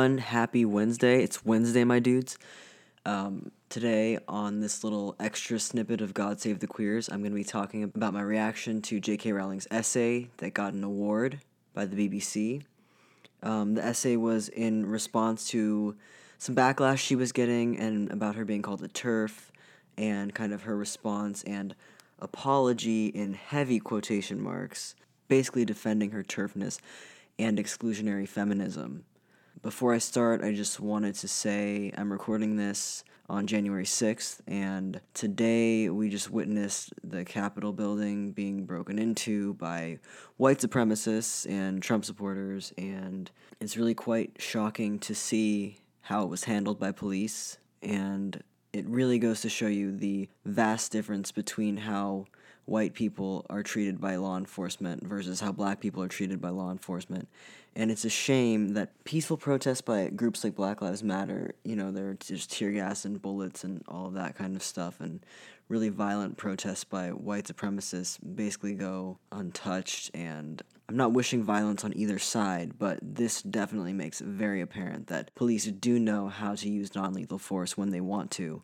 Happy Wednesday. It's Wednesday, my dudes. Um, today, on this little extra snippet of God Save the Queers, I'm going to be talking about my reaction to J.K. Rowling's essay that got an award by the BBC. Um, the essay was in response to some backlash she was getting and about her being called a TERF and kind of her response and apology in heavy quotation marks, basically defending her TERFness and exclusionary feminism. Before I start, I just wanted to say I'm recording this on January 6th, and today we just witnessed the Capitol building being broken into by white supremacists and Trump supporters, and it's really quite shocking to see how it was handled by police, and it really goes to show you the vast difference between how white people are treated by law enforcement versus how black people are treated by law enforcement. And it's a shame that peaceful protests by groups like Black Lives Matter, you know, they're just tear gas and bullets and all of that kind of stuff, and really violent protests by white supremacists basically go untouched. And I'm not wishing violence on either side, but this definitely makes it very apparent that police do know how to use non lethal force when they want to.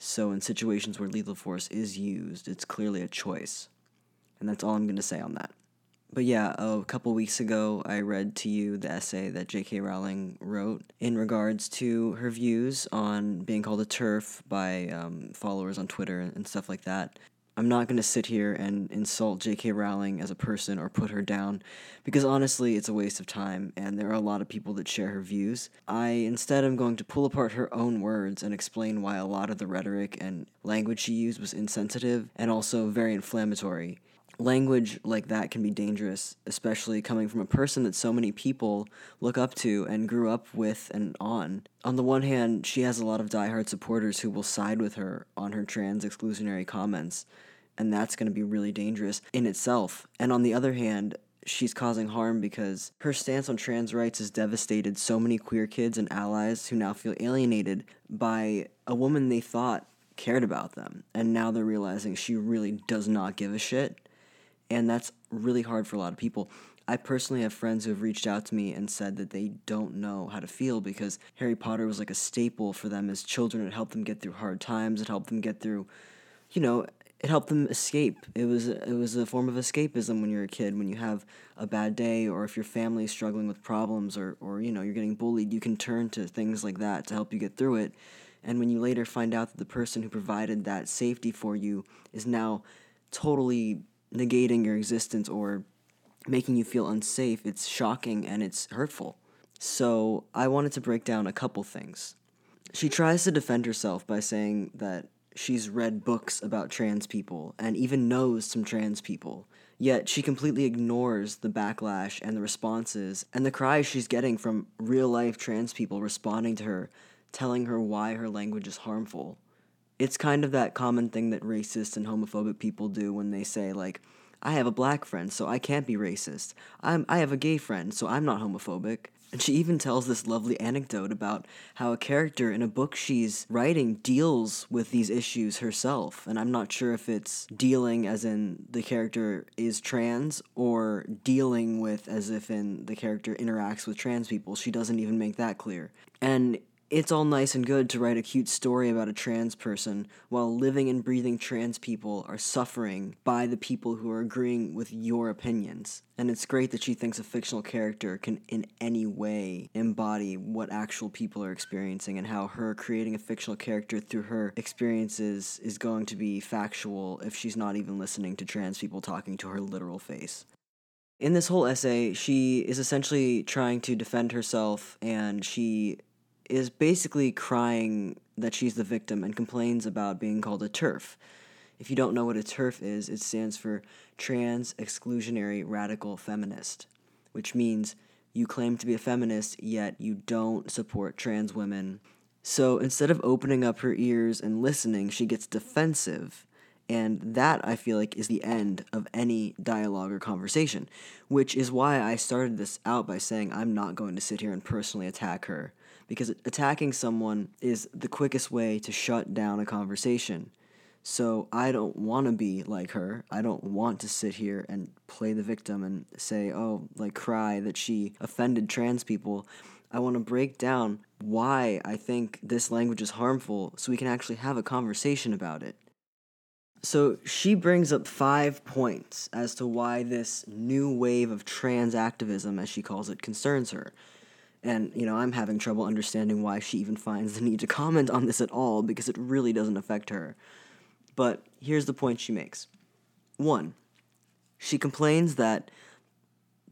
So, in situations where lethal force is used, it's clearly a choice. And that's all I'm going to say on that. But yeah, a couple weeks ago, I read to you the essay that J.K. Rowling wrote in regards to her views on being called a TERF by um, followers on Twitter and stuff like that. I'm not going to sit here and insult J.K. Rowling as a person or put her down because honestly, it's a waste of time and there are a lot of people that share her views. I instead am going to pull apart her own words and explain why a lot of the rhetoric and language she used was insensitive and also very inflammatory language like that can be dangerous, especially coming from a person that so many people look up to and grew up with and on. On the one hand, she has a lot of diehard supporters who will side with her on her trans exclusionary comments, and that's going to be really dangerous in itself. And on the other hand, she's causing harm because her stance on trans rights has devastated so many queer kids and allies who now feel alienated by a woman they thought cared about them. And now they're realizing she really does not give a shit and that's really hard for a lot of people. I personally have friends who have reached out to me and said that they don't know how to feel because Harry Potter was like a staple for them as children. It helped them get through hard times. It helped them get through, you know, it helped them escape. It was it was a form of escapism when you're a kid. When you have a bad day, or if your family is struggling with problems, or or you know you're getting bullied, you can turn to things like that to help you get through it. And when you later find out that the person who provided that safety for you is now totally negating your existence or making you feel unsafe, it's shocking and it's hurtful. So, I wanted to break down a couple things. She tries to defend herself by saying that she's read books about trans people and even knows some trans people. Yet she completely ignores the backlash and the responses and the cries she's getting from real life trans people responding to her, telling her why her language is harmful it's kind of that common thing that racist and homophobic people do when they say like I have a black friend, so I can't be racist. I'm I have a gay friend, so I'm not homophobic. And she even tells this lovely anecdote about how a character in a book she's writing deals with these issues herself. And I'm not sure if it's dealing as in the character is trans or dealing with as if in the character interacts with trans people. She doesn't even make that clear. And it's all nice and good to write a cute story about a trans person while living and breathing trans people are suffering by the people who are agreeing with your opinions. And it's great that she thinks a fictional character can in any way embody what actual people are experiencing and how her creating a fictional character through her experiences is going to be factual if she's not even listening to trans people talking to her literal face. In this whole essay, she is essentially trying to defend herself and she is basically crying that she's the victim and complains about being called a TERF. If you don't know what a TERF is, it stands for Trans Exclusionary Radical Feminist, which means you claim to be a feminist, yet you don't support trans women. So instead of opening up her ears and listening, she gets defensive. And that, I feel like, is the end of any dialogue or conversation, which is why I started this out by saying I'm not going to sit here and personally attack her because attacking someone is the quickest way to shut down a conversation. So I don't want to be like her. I don't want to sit here and play the victim and say, oh, like cry that she offended trans people. I want to break down why I think this language is harmful so we can actually have a conversation about it. So she brings up five points as to why this new wave of trans activism, as she calls it, concerns her. And, you know, I'm having trouble understanding why she even finds the need to comment on this at all because it really doesn't affect her. But here's the point she makes. One, she complains that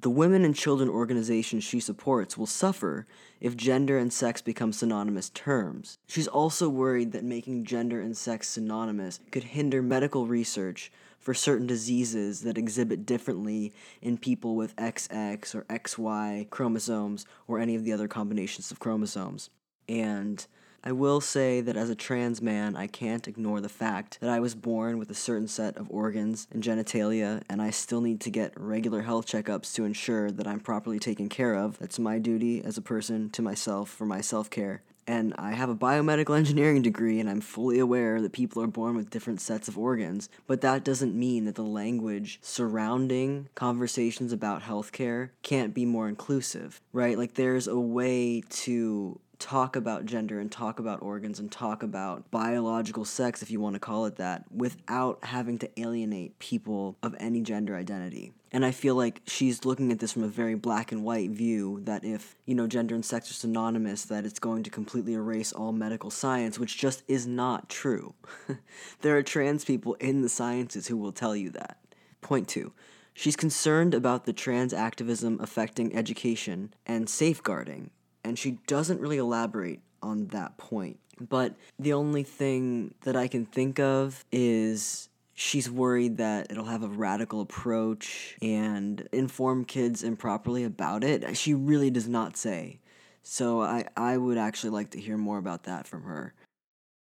the women and children organizations she supports will suffer if gender and sex become synonymous terms. She's also worried that making gender and sex synonymous could hinder medical research for certain diseases that exhibit differently in people with XX or XY chromosomes or any of the other combinations of chromosomes. And I will say that as a trans man, I can't ignore the fact that I was born with a certain set of organs and genitalia, and I still need to get regular health checkups to ensure that I'm properly taken care of. That's my duty as a person to myself for my self care. And I have a biomedical engineering degree, and I'm fully aware that people are born with different sets of organs. But that doesn't mean that the language surrounding conversations about healthcare can't be more inclusive, right? Like, there's a way to talk about gender and talk about organs and talk about biological sex, if you want to call it that, without having to alienate people of any gender identity. And I feel like she's looking at this from a very black and white view that if, you know, gender and sex are synonymous, that it's going to completely erase all medical science, which just is not true. there are trans people in the sciences who will tell you that. Point two. She's concerned about the trans activism affecting education and safeguarding and she doesn't really elaborate on that point. But the only thing that I can think of is she's worried that it'll have a radical approach and inform kids improperly about it. She really does not say. So I, I would actually like to hear more about that from her.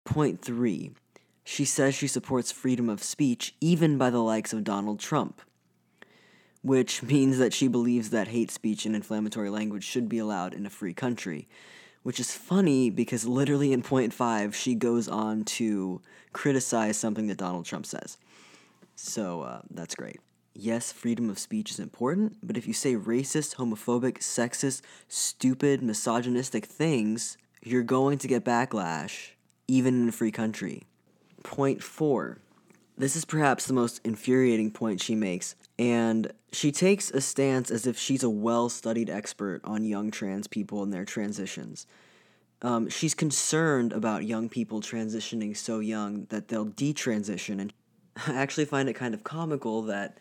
Point three. She says she supports freedom of speech even by the likes of Donald Trump which means that she believes that hate speech and inflammatory language should be allowed in a free country. Which is funny because literally in point five, she goes on to criticize something that Donald Trump says. So uh, that's great. Yes, freedom of speech is important, but if you say racist, homophobic, sexist, stupid, misogynistic things, you're going to get backlash, even in a free country. Point four this is perhaps the most infuriating point she makes, and she takes a stance as if she's a well studied expert on young trans people and their transitions. Um, she's concerned about young people transitioning so young that they'll detransition, and I actually find it kind of comical that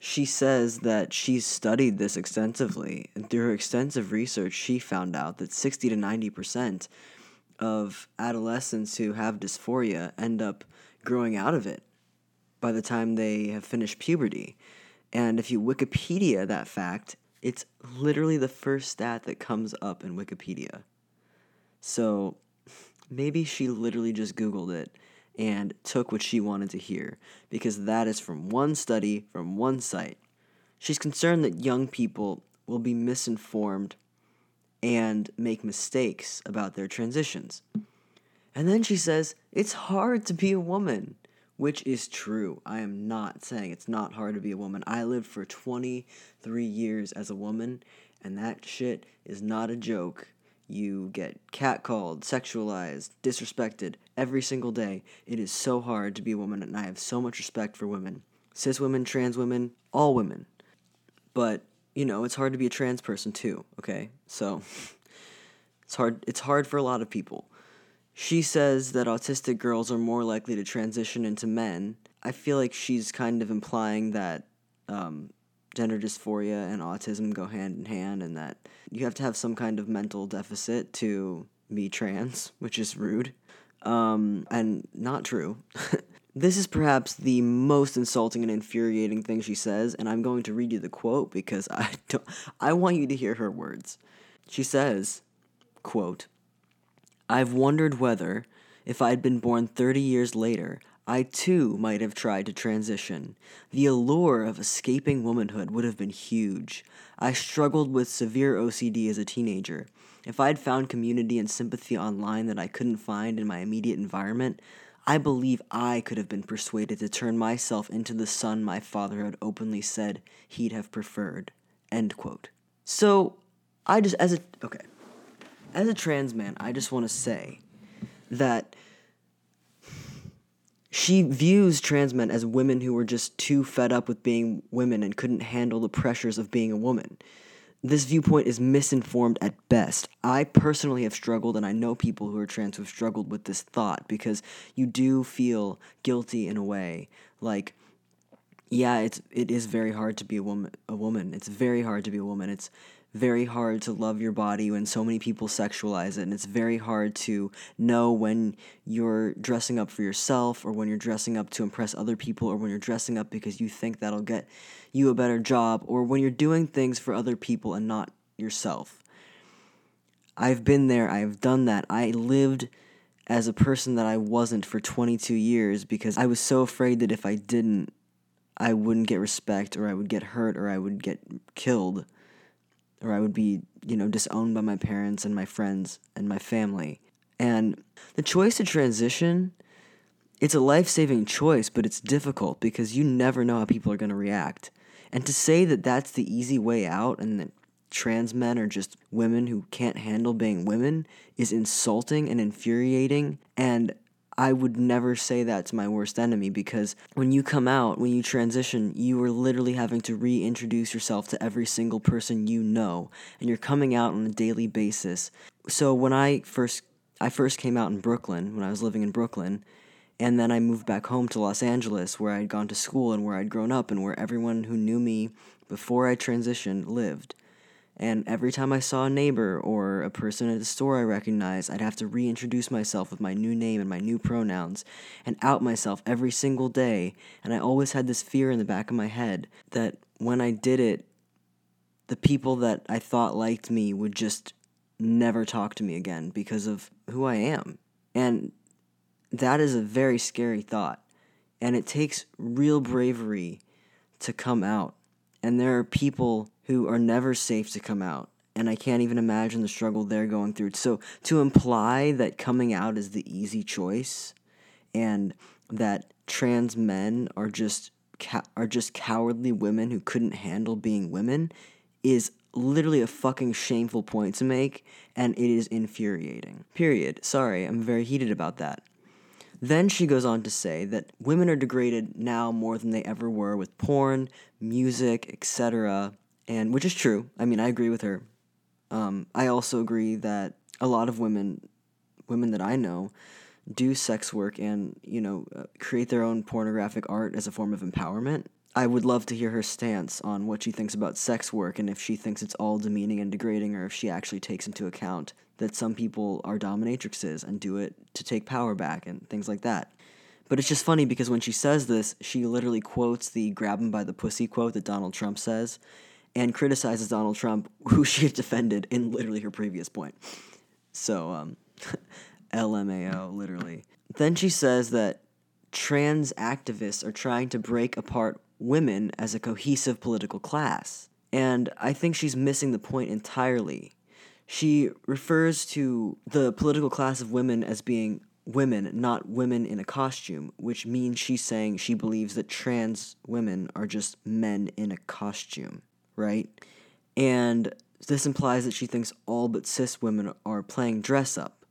she says that she's studied this extensively, and through her extensive research, she found out that 60 to 90% of adolescents who have dysphoria end up growing out of it by the time they have finished puberty. And if you Wikipedia that fact, it's literally the first stat that comes up in Wikipedia. So maybe she literally just Googled it and took what she wanted to hear, because that is from one study from one site. She's concerned that young people will be misinformed and make mistakes about their transitions. And then she says, It's hard to be a woman which is true. I am not saying it's not hard to be a woman. I lived for 23 years as a woman, and that shit is not a joke. You get catcalled, sexualized, disrespected every single day. It is so hard to be a woman, and I have so much respect for women cis women, trans women, all women. But, you know, it's hard to be a trans person too, okay? So, it's hard, it's hard for a lot of people. She says that autistic girls are more likely to transition into men. I feel like she's kind of implying that um, gender dysphoria and autism go hand in hand and that you have to have some kind of mental deficit to be trans, which is rude um, and not true. this is perhaps the most insulting and infuriating thing she says, and I'm going to read you the quote because I don't, I want you to hear her words. She says, quote, I've wondered whether, if I'd been born 30 years later, I too might have tried to transition. The allure of escaping womanhood would have been huge. I struggled with severe OCD as a teenager. If I'd found community and sympathy online that I couldn't find in my immediate environment, I believe I could have been persuaded to turn myself into the son my father had openly said he'd have preferred. End quote. So, I just, as a, okay, as a trans man, I just want to say that she views trans men as women who were just too fed up with being women and couldn't handle the pressures of being a woman. This viewpoint is misinformed at best. I personally have struggled, and I know people who are trans who have struggled with this thought because you do feel guilty in a way. Like, yeah, it's it is very hard to be a woman. A woman. It's very hard to be a woman. It's very hard to love your body when so many people sexualize it and it's very hard to know when you're dressing up for yourself or when you're dressing up to impress other people or when you're dressing up because you think that'll get you a better job or when you're doing things for other people and not yourself. I've been there, I've done that. I lived as a person that I wasn't for 22 years because I was so afraid that if I didn't I wouldn't get respect or I would get hurt or I would get killed or I would be, you know, disowned by my parents and my friends and my family. And the choice to transition, it's a life saving choice, but it's difficult because you never know how people are going to react. And to say that that's the easy way out and that trans men are just women who can't handle being women is insulting and infuriating. And I would never say that to my worst enemy because when you come out, when you transition, you are literally having to reintroduce yourself to every single person you know, and you're coming out on a daily basis. So when I first I first came out in Brooklyn when I was living in Brooklyn, and then I moved back home to Los Angeles where I'd gone to school and where I'd grown up and where everyone who knew me before I transitioned lived. And every time I saw a neighbor or a person at the store I recognized, I'd have to reintroduce myself with my new name and my new pronouns and out myself every single day. And I always had this fear in the back of my head that when I did it, the people that I thought liked me would just never talk to me again because of who I am. And that is a very scary thought. And it takes real bravery to come out. And there are people who are never safe to come out. And I can't even imagine the struggle they're going through. So to imply that coming out is the easy choice and that trans men are just are just cowardly women who couldn't handle being women is literally a fucking shameful point to make and it is infuriating. Period. Sorry, I'm very heated about that. Then she goes on to say that women are degraded now more than they ever were with porn, music, etc and which is true. I mean, I agree with her. Um, I also agree that a lot of women, women that I know, do sex work and you know uh, create their own pornographic art as a form of empowerment. I would love to hear her stance on what she thinks about sex work and if she thinks it's all demeaning and degrading or if she actually takes into account that some people are dominatrixes and do it to take power back and things like that. But it's just funny because when she says this, she literally quotes the grab him by the pussy quote that Donald Trump says and criticizes Donald Trump, who she had defended in literally her previous point. So, um, LMAO, literally. Then she says that trans activists are trying to break apart women as a cohesive political class. And I think she's missing the point entirely. She refers to the political class of women as being women, not women in a costume, which means she's saying she believes that trans women are just men in a costume right? And this implies that she thinks all but cis women are playing dress up.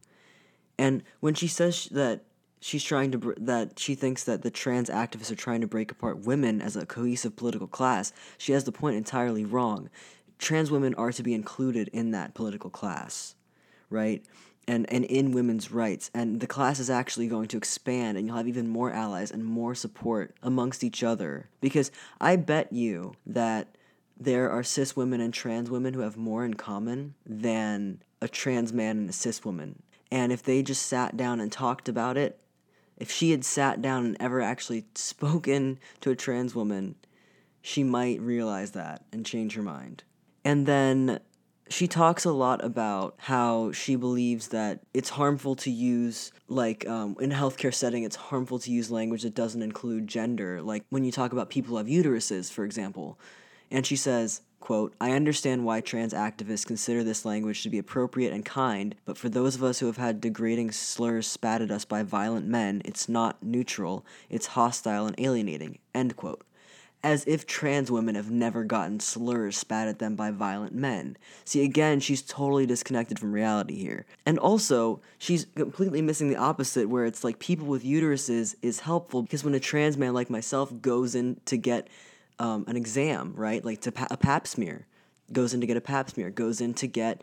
And when she says that she's trying to that she thinks that the trans activists are trying to break apart women as a cohesive political class, she has the point entirely wrong. Trans women are to be included in that political class, right? And and in women's rights. And the class is actually going to expand and you'll have even more allies and more support amongst each other. Because I bet you that there are cis women and trans women who have more in common than a trans man and a cis woman. And if they just sat down and talked about it, if she had sat down and ever actually spoken to a trans woman, she might realize that and change her mind. And then she talks a lot about how she believes that it's harmful to use like um, in a healthcare setting it's harmful to use language that doesn't include gender like when you talk about people who have uteruses for example and she says, quote, I understand why trans activists consider this language to be appropriate and kind, but for those of us who have had degrading slurs spat at us by violent men, it's not neutral, it's hostile and alienating, end quote. as if trans women have never gotten slurs spat at them by violent men. See, again, she's totally disconnected from reality here. And also, she's completely missing the opposite, where it's like people with uteruses is helpful because when a trans man like myself goes in to get um, an exam, right, like to pa- a pap smear, goes in to get a pap smear, goes in to get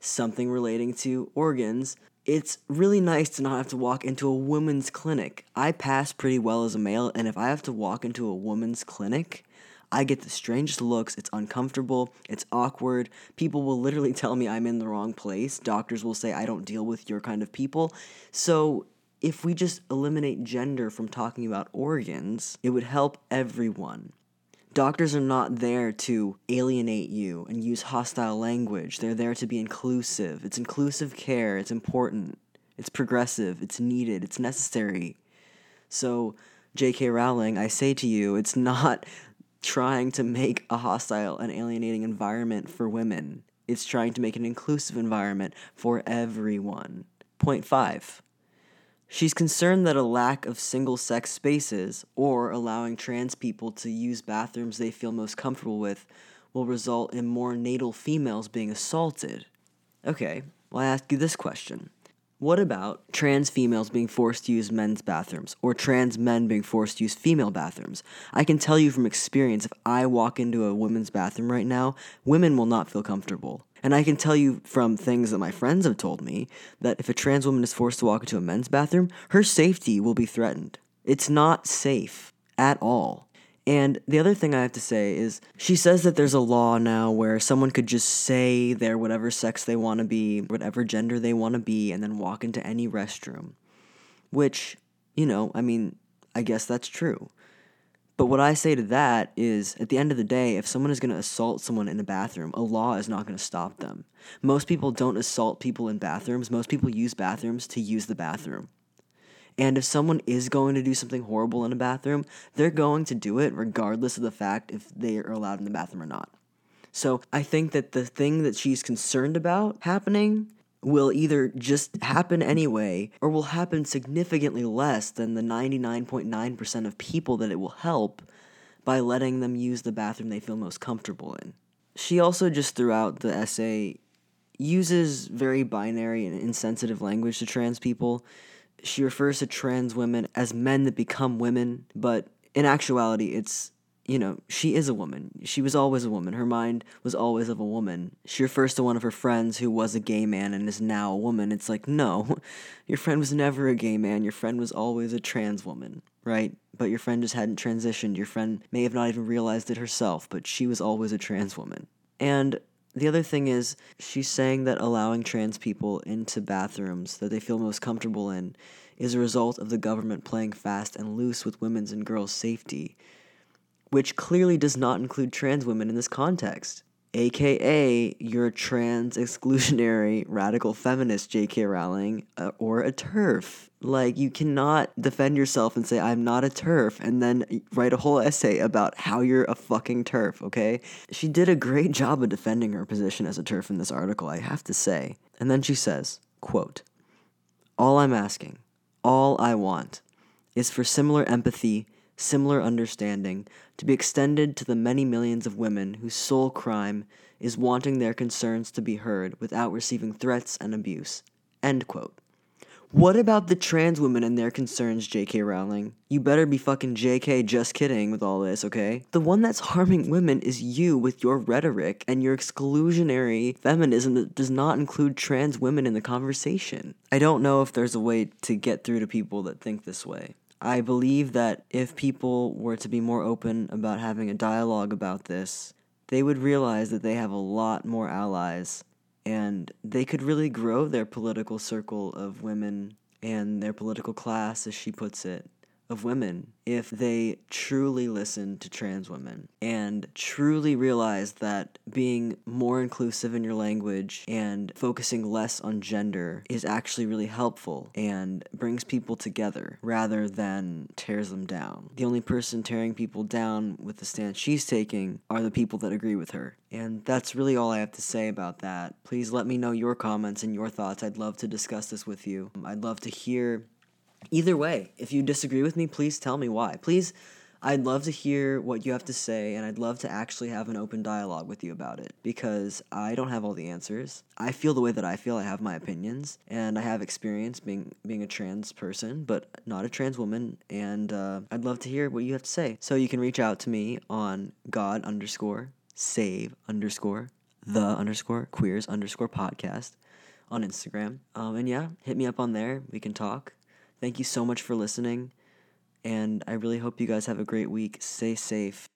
something relating to organs, it's really nice to not have to walk into a woman's clinic. I pass pretty well as a male, and if I have to walk into a woman's clinic, I get the strangest looks. It's uncomfortable. It's awkward. People will literally tell me I'm in the wrong place. Doctors will say I don't deal with your kind of people. So, if we just eliminate gender from talking about organs, it would help everyone. Doctors are not there to alienate you and use hostile language. They're there to be inclusive. It's inclusive care. It's important. It's progressive. It's needed. It's necessary. So, J.K. Rowling, I say to you, it's not trying to make a hostile and alienating environment for women. It's trying to make an inclusive environment for everyone. Point five. She's concerned that a lack of single sex spaces or allowing trans people to use bathrooms they feel most comfortable with will result in more natal females being assaulted. Okay, well, I ask you this question. What about trans females being forced to use men's bathrooms or trans men being forced to use female bathrooms? I can tell you from experience if I walk into a women's bathroom right now, women will not feel comfortable. And I can tell you from things that my friends have told me that if a trans woman is forced to walk into a men's bathroom, her safety will be threatened. It's not safe at all. And the other thing I have to say is she says that there's a law now where someone could just say they're whatever sex they want to be, whatever gender they want to be, and then walk into any restroom. Which, you know, I mean, I guess that's true. But what I say to that is at the end of the day, if someone is going to assault someone in a bathroom, a law is not going to stop them. Most people don't assault people in bathrooms, most people use bathrooms to use the bathroom. And if someone is going to do something horrible in a bathroom, they're going to do it regardless of the fact if they are allowed in the bathroom or not. So I think that the thing that she's concerned about happening will either just happen anyway or will happen significantly less than the 99.9% of people that it will help by letting them use the bathroom they feel most comfortable in. She also just throughout the essay uses very binary and insensitive language to trans people. She refers to trans women as men that become women, but in actuality, it's you know, she is a woman. She was always a woman. Her mind was always of a woman. She refers to one of her friends who was a gay man and is now a woman. It's like, no, your friend was never a gay man. Your friend was always a trans woman, right? But your friend just hadn't transitioned. Your friend may have not even realized it herself, but she was always a trans woman. And the other thing is, she's saying that allowing trans people into bathrooms that they feel most comfortable in is a result of the government playing fast and loose with women's and girls' safety which clearly does not include trans women in this context. AKA, you're a trans exclusionary radical feminist, JK Rowling, uh, or a TERF. Like, you cannot defend yourself and say, I'm not a TERF, and then write a whole essay about how you're a fucking TERF, okay? She did a great job of defending her position as a TERF in this article, I have to say. And then she says, quote, All I'm asking, all I want, is for similar empathy similar understanding to be extended to the many millions of women whose sole crime is wanting their concerns to be heard without receiving threats and abuse. End quote. What about the trans women and their concerns, JK Rowling? You better be fucking JK just kidding with all this, okay? The one that's harming women is you with your rhetoric and your exclusionary feminism that does not include trans women in the conversation. I don't know if there's a way to get through to people that think this way. I believe that if people were to be more open about having a dialogue about this, they would realize that they have a lot more allies and they could really grow their political circle of women and their political class, as she puts it of women if they truly listen to trans women and truly realize that being more inclusive in your language and focusing less on gender is actually really helpful and brings people together rather than tears them down. The only person tearing people down with the stance she's taking are the people that agree with her. And that's really all I have to say about that. Please let me know your comments and your thoughts. I'd love to discuss this with you. I'd love to hear Either way, if you disagree with me, please tell me why. Please, I'd love to hear what you have to say, and I'd love to actually have an open dialogue with you about it because I don't have all the answers. I feel the way that I feel. I have my opinions, and I have experience being being a trans person, but not a trans woman. And uh, I'd love to hear what you have to say. So you can reach out to me on God underscore save underscore the underscore queers underscore podcast on Instagram. Um, and yeah, hit me up on there. We can talk. Thank you so much for listening. And I really hope you guys have a great week. Stay safe.